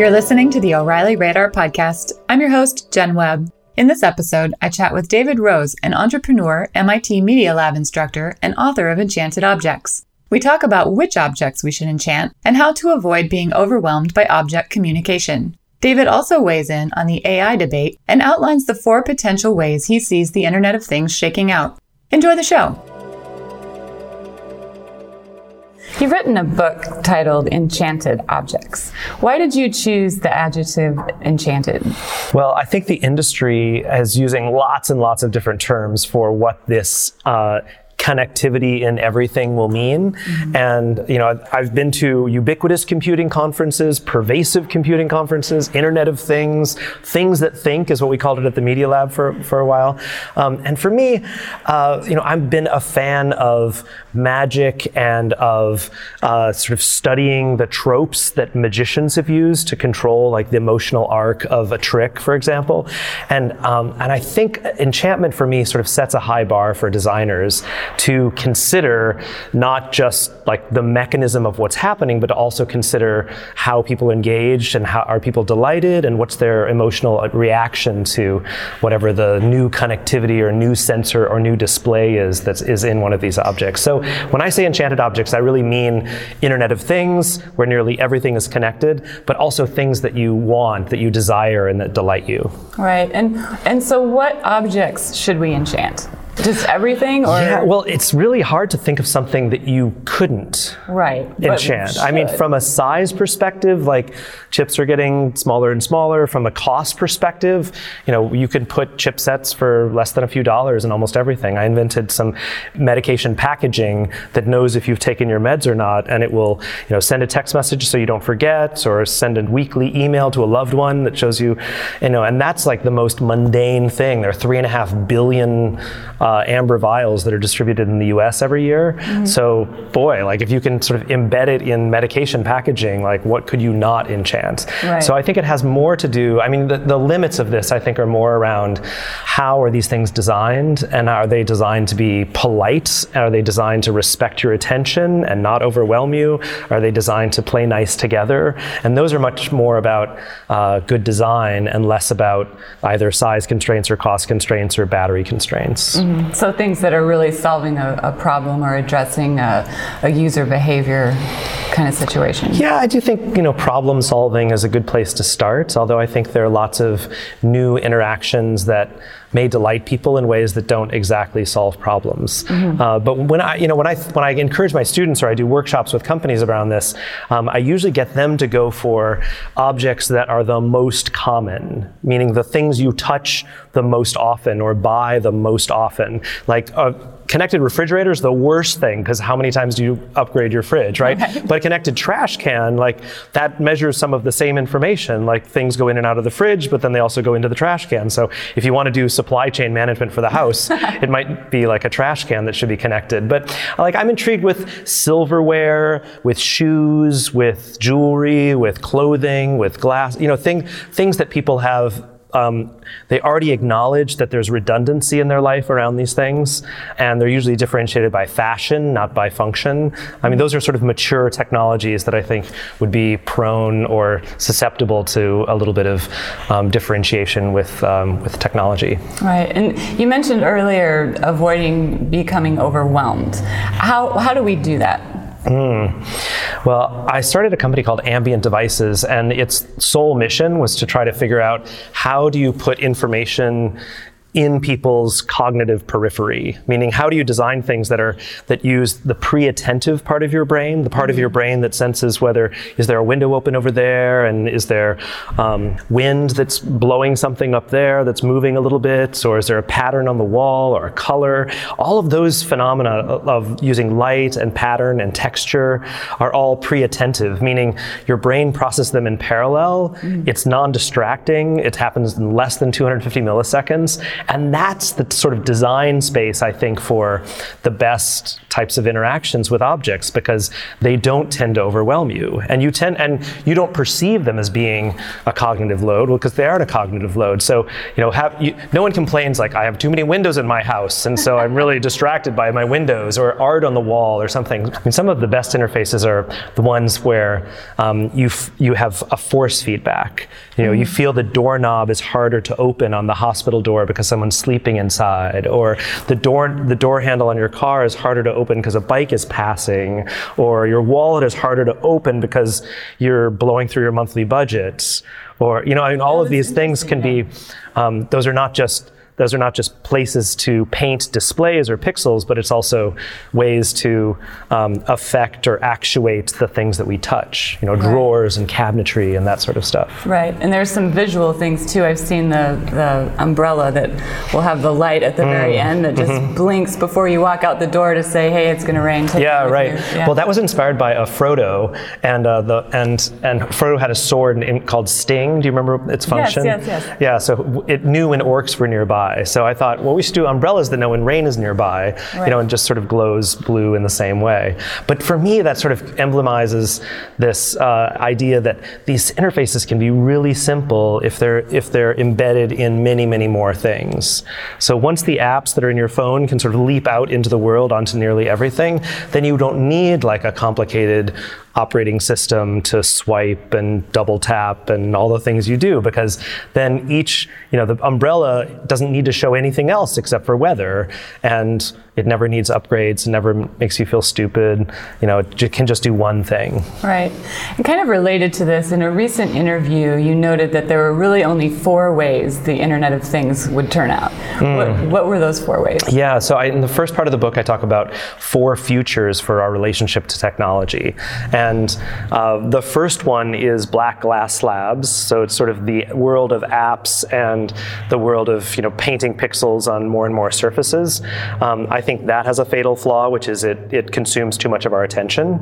You're listening to the O'Reilly Radar Podcast. I'm your host, Jenn Webb. In this episode, I chat with David Rose, an entrepreneur, MIT Media Lab instructor, and author of Enchanted Objects. We talk about which objects we should enchant and how to avoid being overwhelmed by object communication. David also weighs in on the AI debate and outlines the four potential ways he sees the Internet of Things shaking out. Enjoy the show. You've written a book titled Enchanted Objects. Why did you choose the adjective enchanted? Well, I think the industry is using lots and lots of different terms for what this uh, connectivity in everything will mean. Mm-hmm. And, you know, I've been to ubiquitous computing conferences, pervasive computing conferences, Internet of Things, things that think is what we called it at the Media Lab for, for a while. Um, and for me, uh, you know, I've been a fan of magic and of uh, sort of studying the tropes that magicians have used to control like the emotional arc of a trick, for example. And, um, and I think enchantment for me sort of sets a high bar for designers to consider not just like the mechanism of what's happening, but also consider how people engaged and how are people delighted and what's their emotional reaction to whatever the new connectivity or new sensor or new display is that is in one of these objects. So when I say enchanted objects, I really mean Internet of Things, where nearly everything is connected, but also things that you want, that you desire, and that delight you. Right. And and so what objects should we enchant? Just everything? Or? Yeah, well, it's really hard to think of something that you couldn't right, enchant. I mean, from a size perspective, like chips are getting smaller and smaller. From a cost perspective, you know, you can put chipsets for less than a few dollars in almost everything. I invented some medication packaging that knows if you've taken your meds or not, and it will, you know, send a text message so you don't forget, or send a weekly email to a loved one that shows you, you know, and that's like the most mundane thing. There are three and a half billion uh, amber vials that are distributed in the U.S. every year. Mm-hmm. So, boy, like if you can sort of embed it in medication packaging, like what could you not enchant? Right. So I think it has more to do. I mean, the, the limits of this, I think, are more around how are these things designed, and are they designed to be polite? Are they designed to respect your attention and not overwhelm you? Are they designed to play nice together? And those are much more about uh, good design and less about either size constraints or cost constraints or battery constraints. Mm-hmm. Mm-hmm. So things that are really solving a, a problem or addressing a, a, user behavior kind of situation. Yeah, I do think you know problem solving is a good place to start. Although I think there are lots of new interactions that may delight people in ways that don't exactly solve problems. Mm-hmm. Uh, but when I, you know, when I when I encourage my students or I do workshops with companies around this, um, I usually get them to go for objects that are the most common, meaning the things you touch the most often or buy the most often, like. Uh, connected refrigerator is the worst thing because how many times do you upgrade your fridge, right? Okay. But a connected trash can, like that measures some of the same information. Like things go in and out of the fridge, but then they also go into the trash can. So if you want to do supply chain management for the house, it might be like a trash can that should be connected. But like I'm intrigued with silverware, with shoes, with jewelry, with clothing, with glass, you know, thing, things that people have um, they already acknowledge that there's redundancy in their life around these things, and they're usually differentiated by fashion, not by function. I mean, those are sort of mature technologies that I think would be prone or susceptible to a little bit of um, differentiation with um, with technology. Right, and you mentioned earlier avoiding becoming overwhelmed. How how do we do that? Mm. Well, I started a company called Ambient Devices, and its sole mission was to try to figure out how do you put information in people's cognitive periphery meaning how do you design things that are that use the pre-attentive part of your brain the part mm-hmm. of your brain that senses whether is there a window open over there and is there um, wind that's blowing something up there that's moving a little bit or is there a pattern on the wall or a color all of those phenomena of using light and pattern and texture are all pre-attentive meaning your brain processes them in parallel mm-hmm. it's non-distracting it happens in less than 250 milliseconds And that's the sort of design space, I think, for the best types of interactions with objects because they don't tend to overwhelm you. And you tend and you don't perceive them as being a cognitive load, well, because they aren't a cognitive load. So, you know, have you, no one complains like I have too many windows in my house, and so I'm really distracted by my windows or art on the wall or something. I mean, some of the best interfaces are the ones where um, you f- you have a force feedback. You know, mm-hmm. you feel the doorknob is harder to open on the hospital door because someone's sleeping inside, or the door the door handle on your car is harder to open because a bike is passing, or your wallet is harder to open because you're blowing through your monthly budget, or you know, I mean, all of these things can be. Um, those are not just those are not just places to paint displays or pixels, but it's also ways to um, affect or actuate the things that we touch, you know, right. drawers and cabinetry and that sort of stuff. Right, and there's some visual things too. I've seen the, the umbrella that will have the light at the mm. very end that just mm-hmm. blinks before you walk out the door to say, hey, it's going to rain. Take yeah, right. Yeah. Well, that was inspired by a Frodo, and uh, the and and Frodo had a sword in, called Sting. Do you remember its function? Yes, yes, yes. Yeah, so it knew when orcs were nearby nearby. So I thought, well, we should do umbrellas that know when rain is nearby, right. you know, and just sort of glows blue in the same way. But for me, that sort of emblemizes this uh, idea that these interfaces can be really simple if they're if they're embedded in many, many more things. So once the apps that are in your phone can sort of leap out into the world onto nearly everything, then you don't need like a complicated operating system to swipe and double tap and all the things you do because then each you know the umbrella doesn't need to show anything else except for weather. And it never needs upgrades. It never makes you feel stupid. You know, it can just do one thing. Right. And kind of related to this, in a recent interview, you noted that there were really only four ways the Internet of Things would turn out. Mm. What, what, were those four ways? Yeah. So I, in the first part of the book, I talk about four futures for our relationship to technology, and uh, the first one is black glass slabs. So it's sort of the world of apps and the world of you know painting pixels on more and more surfaces. Um, I think think that has a fatal flaw, which is it, it consumes too much of our attention.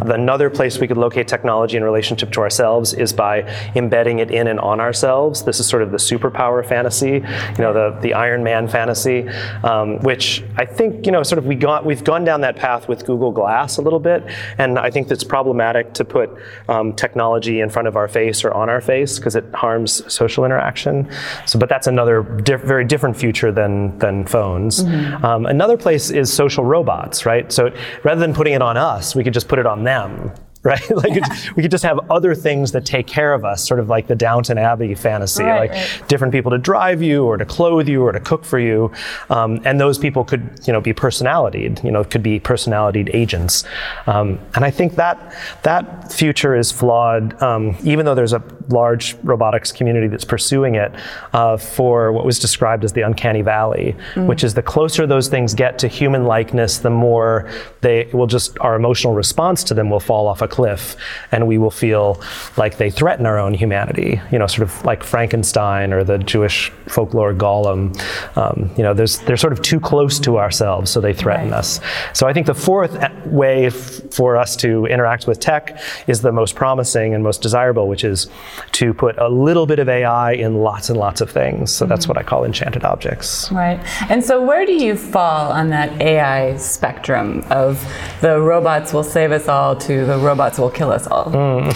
Another place we could locate technology in relationship to ourselves is by embedding it in and on ourselves. This is sort of the superpower fantasy, you know, the, the Iron Man fantasy, um, which I think, you know, sort of we got, we've gone down that path with Google Glass a little bit, and I think that's problematic to put um, technology in front of our face or on our face because it harms social interaction. So, but that's another diff- very different future than, than phones. Mm-hmm. Um, another place is social robots, right? So rather than putting it on us, we could just put it on them right? like we could just have other things that take care of us, sort of like the Downton Abbey fantasy, right, like right. different people to drive you or to clothe you or to cook for you, um, and those people could, you know, be personalitied, you know, could be personalitied agents, um, and I think that that future is flawed, um, even though there's a large robotics community that's pursuing it uh, for what was described as the uncanny valley, mm. which is the closer those things get to human likeness, the more they will just our emotional response to them will fall off a cliff and we will feel like they threaten our own humanity, you know, sort of like Frankenstein or the Jewish folklore golem. Um, you know, they're sort of too close to ourselves, so they threaten right. us. So I think the fourth way f- for us to interact with tech is the most promising and most desirable, which is to put a little bit of AI in lots and lots of things. So mm-hmm. that's what I call enchanted objects. Right. And so where do you fall on that AI spectrum of the robots will save us all to the robots robots will kill us all. Mm.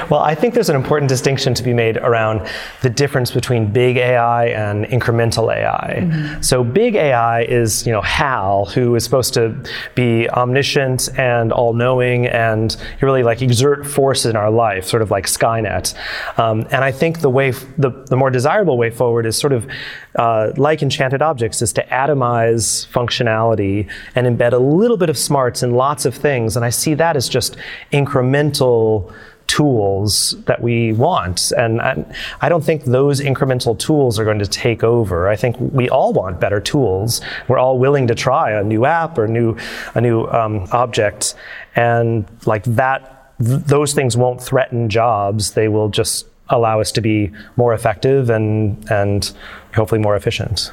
well, I think there's an important distinction to be made around the difference between big AI and incremental AI. Mm-hmm. So big AI is, you know, Hal, who is supposed to be omniscient and all-knowing and really like exert force in our life, sort of like Skynet. Um, and I think the way, f- the, the more desirable way forward is sort of uh, like enchanted objects, is to atomize functionality and embed a little bit of smarts in lots of things. And I see that as just incremental tools that we want. And I, I, don't think those incremental tools are going to take over. I think we all want better tools. We're all willing to try a new app or new, a new um, object. And like that, th- those things won't threaten jobs. They will just allow us to be more effective and, and hopefully more efficient.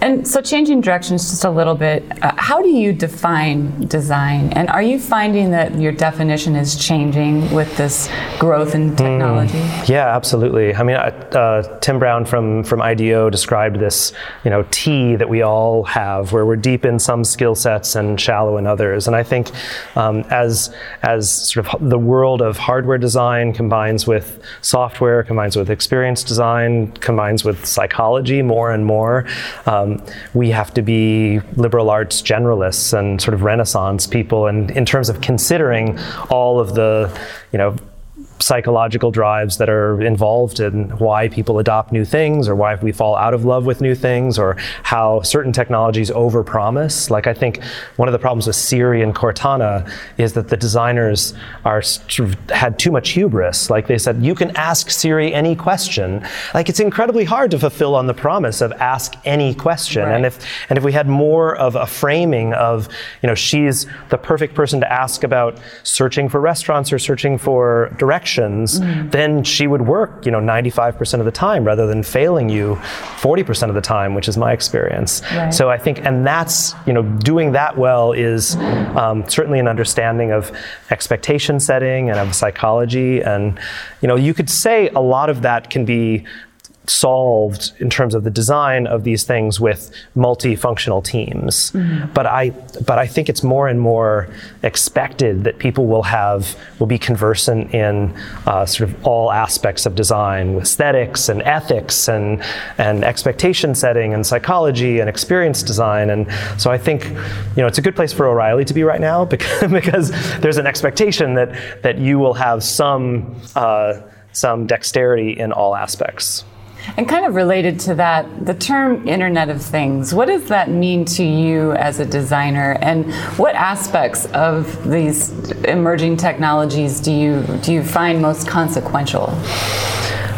And so, changing directions just a little bit, uh, how do you define design? And are you finding that your definition is changing with this growth in technology? Mm, yeah, absolutely. I mean, uh, Tim Brown from from IDEO described this, you know, T that we all have, where we're deep in some skill sets and shallow in others. And I think um, as as sort of the world of hardware design combines with software, combines with experience design, combines with psychology more and more. Um, um, we have to be liberal arts generalists and sort of Renaissance people. And in terms of considering all of the, you know, psychological drives that are involved in why people adopt new things or why we fall out of love with new things or how certain technologies overpromise. Like I think one of the problems with Siri and Cortana is that the designers are had too much hubris. Like they said, you can ask Siri any question. Like it's incredibly hard to fulfill on the promise of ask any question. Right. And if and if we had more of a framing of, you know, she's the perfect person to ask about searching for restaurants or searching for directions mm. then she would work, you know, 95% of the time rather than failing you 40% of the time, which is my experience. Right. So I think, and that's, you know, doing that well is um, certainly an understanding of expectation setting and of psychology. And, you know, you could say a lot of that can be solved in terms of the design of these things with multifunctional teams. Mm-hmm. But I but I think it's more and more expected that people will have will be conversant in uh, sort of all aspects of design with aesthetics and ethics and and expectation setting and psychology and experience design. And so I think you know it's a good place for O'Reilly to be right now because, because there's an expectation that that you will have some uh, some dexterity in all aspects. And kind of related to that, the term Internet of Things, what does that mean to you as a designer? And what aspects of these emerging technologies do you, do you find most consequential?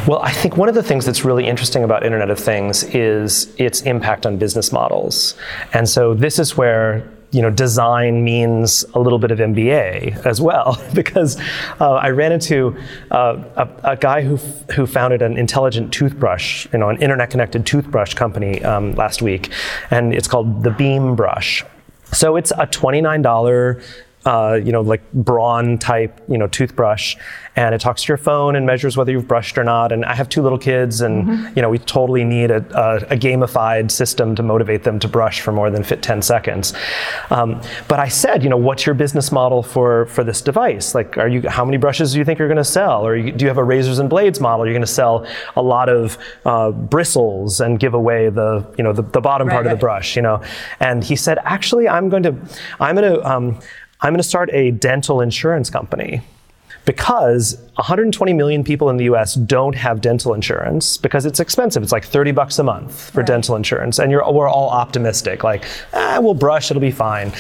Well, I think one of the things that's really interesting about Internet of Things is its impact on business models. And so this is where you know, design means a little bit of MBA as well, because uh, I ran into uh, a, a, guy who, f- who founded an intelligent toothbrush, you know, an internet-connected toothbrush company um, last week, and it's called the Beam Brush. So it's a $29 uh, you know, like Braun type, you know, toothbrush, and it talks to your phone and measures whether you've brushed or not. And I have two little kids, and mm-hmm. you know, we totally need a, a, a, gamified system to motivate them to brush for more than fit 10 seconds. Um, but I said, you know, what's your business model for for this device? Like, are you how many brushes do you think you're going to sell, or you, do you have a razors and blades model? You're going to sell a lot of uh, bristles and give away the you know the, the bottom right, part right. of the brush, you know? And he said, actually, I'm going to I'm going to um, I'm going to start a dental insurance company because 120 million people in the US don't have dental insurance because it's expensive. It's like 30 bucks a month for right. dental insurance. And we're all optimistic, like, ah, we'll brush, it'll be fine.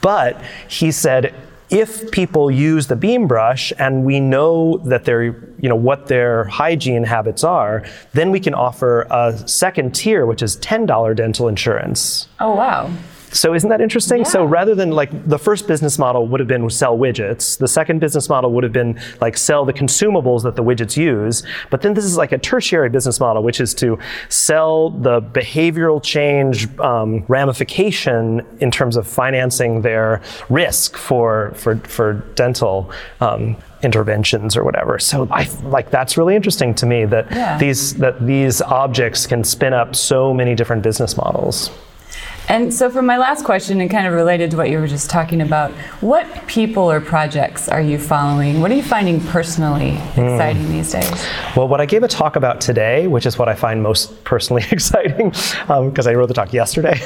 But he said, if people use the beam brush and we know that they're, you know, what their hygiene habits are, then we can offer a second tier, which is $10 dental insurance. Oh, wow. So isn't that interesting? Yeah. So rather than like the first business model would have been sell widgets, the second business model would have been like sell the consumables that the widgets use. But then this is like a tertiary business model, which is to sell the behavioral change um, ramification in terms of financing their risk for for for dental. Um, interventions or whatever. So I like that's really interesting to me that yeah. these that these objects can spin up so many different business models. And so, for my last question, and kind of related to what you were just talking about, what people or projects are you following? What are you finding personally exciting mm. these days? Well, what I gave a talk about today, which is what I find most personally exciting, because um, I wrote the talk yesterday,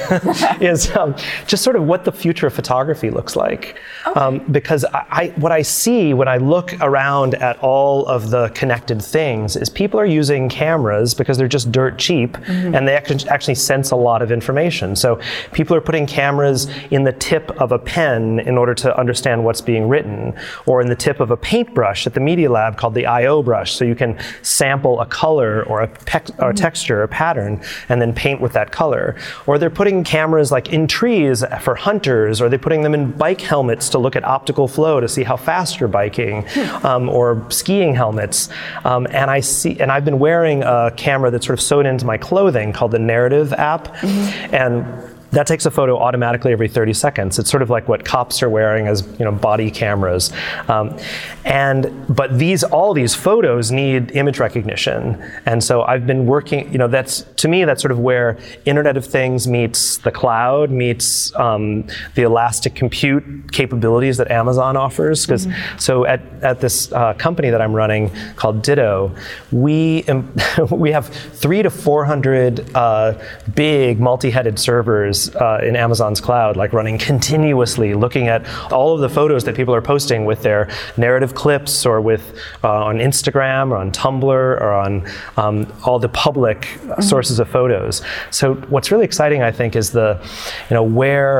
is um, just sort of what the future of photography looks like. Okay. Um, because I, I, what I see when I look around at all of the connected things is people are using cameras because they're just dirt cheap, mm-hmm. and they actually, actually sense a lot of information. So people are putting cameras in the tip of a pen in order to understand what's being written, or in the tip of a paintbrush at the Media Lab called the I/O brush, so you can sample a color or a, pec- or a texture, a pattern, and then paint with that color. Or they're putting cameras like in trees for hunters, or they're putting them in bike helmets to look at optical flow to see how fast you're biking, um, or skiing helmets. Um, and I see, and I've been wearing a camera that's sort of sewn into my clothing called the Narrative app, and that takes a photo automatically every 30 seconds. It's sort of like what cops are wearing as you know body cameras, um, and but these all these photos need image recognition, and so I've been working. You know, that's to me that's sort of where Internet of Things meets the cloud meets um, the elastic compute capabilities that Amazon offers. Because so at at this uh, company that I'm running called Ditto, we um, we have three to four hundred uh, big multi-headed servers uh, in Amazon's cloud, like running continuously, looking at all of the photos that people are posting with their narrative clips or with uh, on Instagram or on Tumblr or on um, all the public sources of photos. So what's really exciting, I think, is the you know where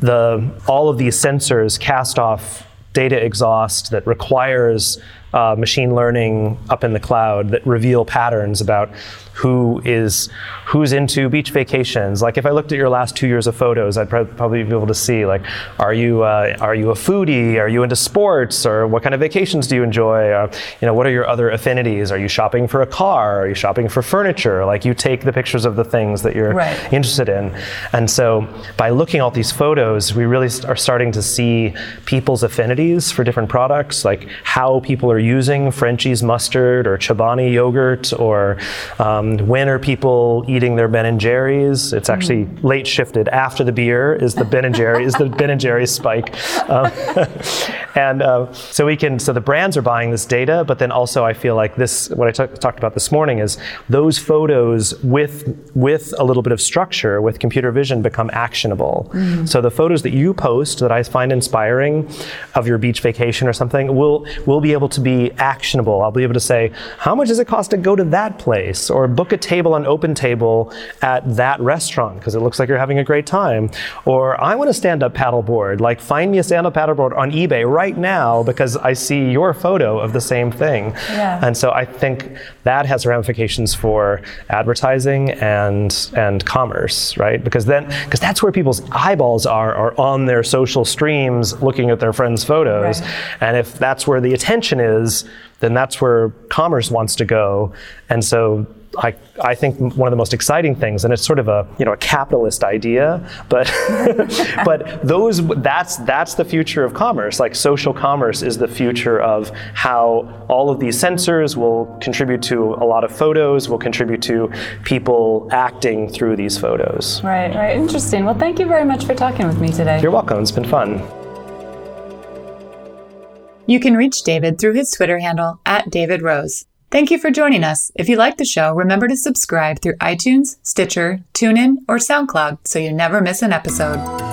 the all of these sensors cast off data exhaust that requires uh, machine learning up in the cloud that reveal patterns about who is who's into beach vacations. Like if I looked at your last two years of photos, I'd prob- probably be able to see like, are you uh, are you a foodie? Are you into sports? Or what kind of vacations do you enjoy? Uh, you know, what are your other affinities? Are you shopping for a car? Are you shopping for furniture? Like you take the pictures of the things that you're Right. interested in. And so by looking at all these photos, we really are starting to see people's affinities for different products, like how people are using Frenchie's mustard or Chobani yogurt, or um, when are people eating their Ben and Jerry's. It's actually late shifted after the beer is the Ben and Jerry is the Ben and Jerry's spike. Um, and uh, so we can so the brands are buying this data, but then also I feel like this what I talked about this morning is those photos with with a little bit of structure with computer vision become actionable. So the photos that you post that I find inspiring of your beach vacation or something will will be able to be actionable. I'll be able to say how much does it cost to go to that place or book a table on Open Table at that restaurant because it looks like you're having a great time. Or I want a stand-up paddleboard. Like find me a stand-up paddleboard on eBay right now because I see your photo of the same thing. Yeah. And so I think that has ramifications for advertising and and commerce, right? Because then because that's where people's eyeballs are are on their social streams looking at their friends' photos. Right. And if that's where the attention is, then that's where commerce wants to go. And so I, I think one of the most exciting things, and it's sort of a you know a capitalist idea, but but those that's that's the future of commerce. Like social commerce is the future of how all of these sensors will contribute to a lot of photos, will contribute to people acting through these photos. Right, right. Interesting. Well, thank you very much for talking with me today. You're welcome. It's been fun. You can reach David through his Twitter handle at David Rose. Thank you for joining us. If you like the show, remember to subscribe through iTunes, Stitcher, TuneIn, or SoundCloud so you never miss an episode.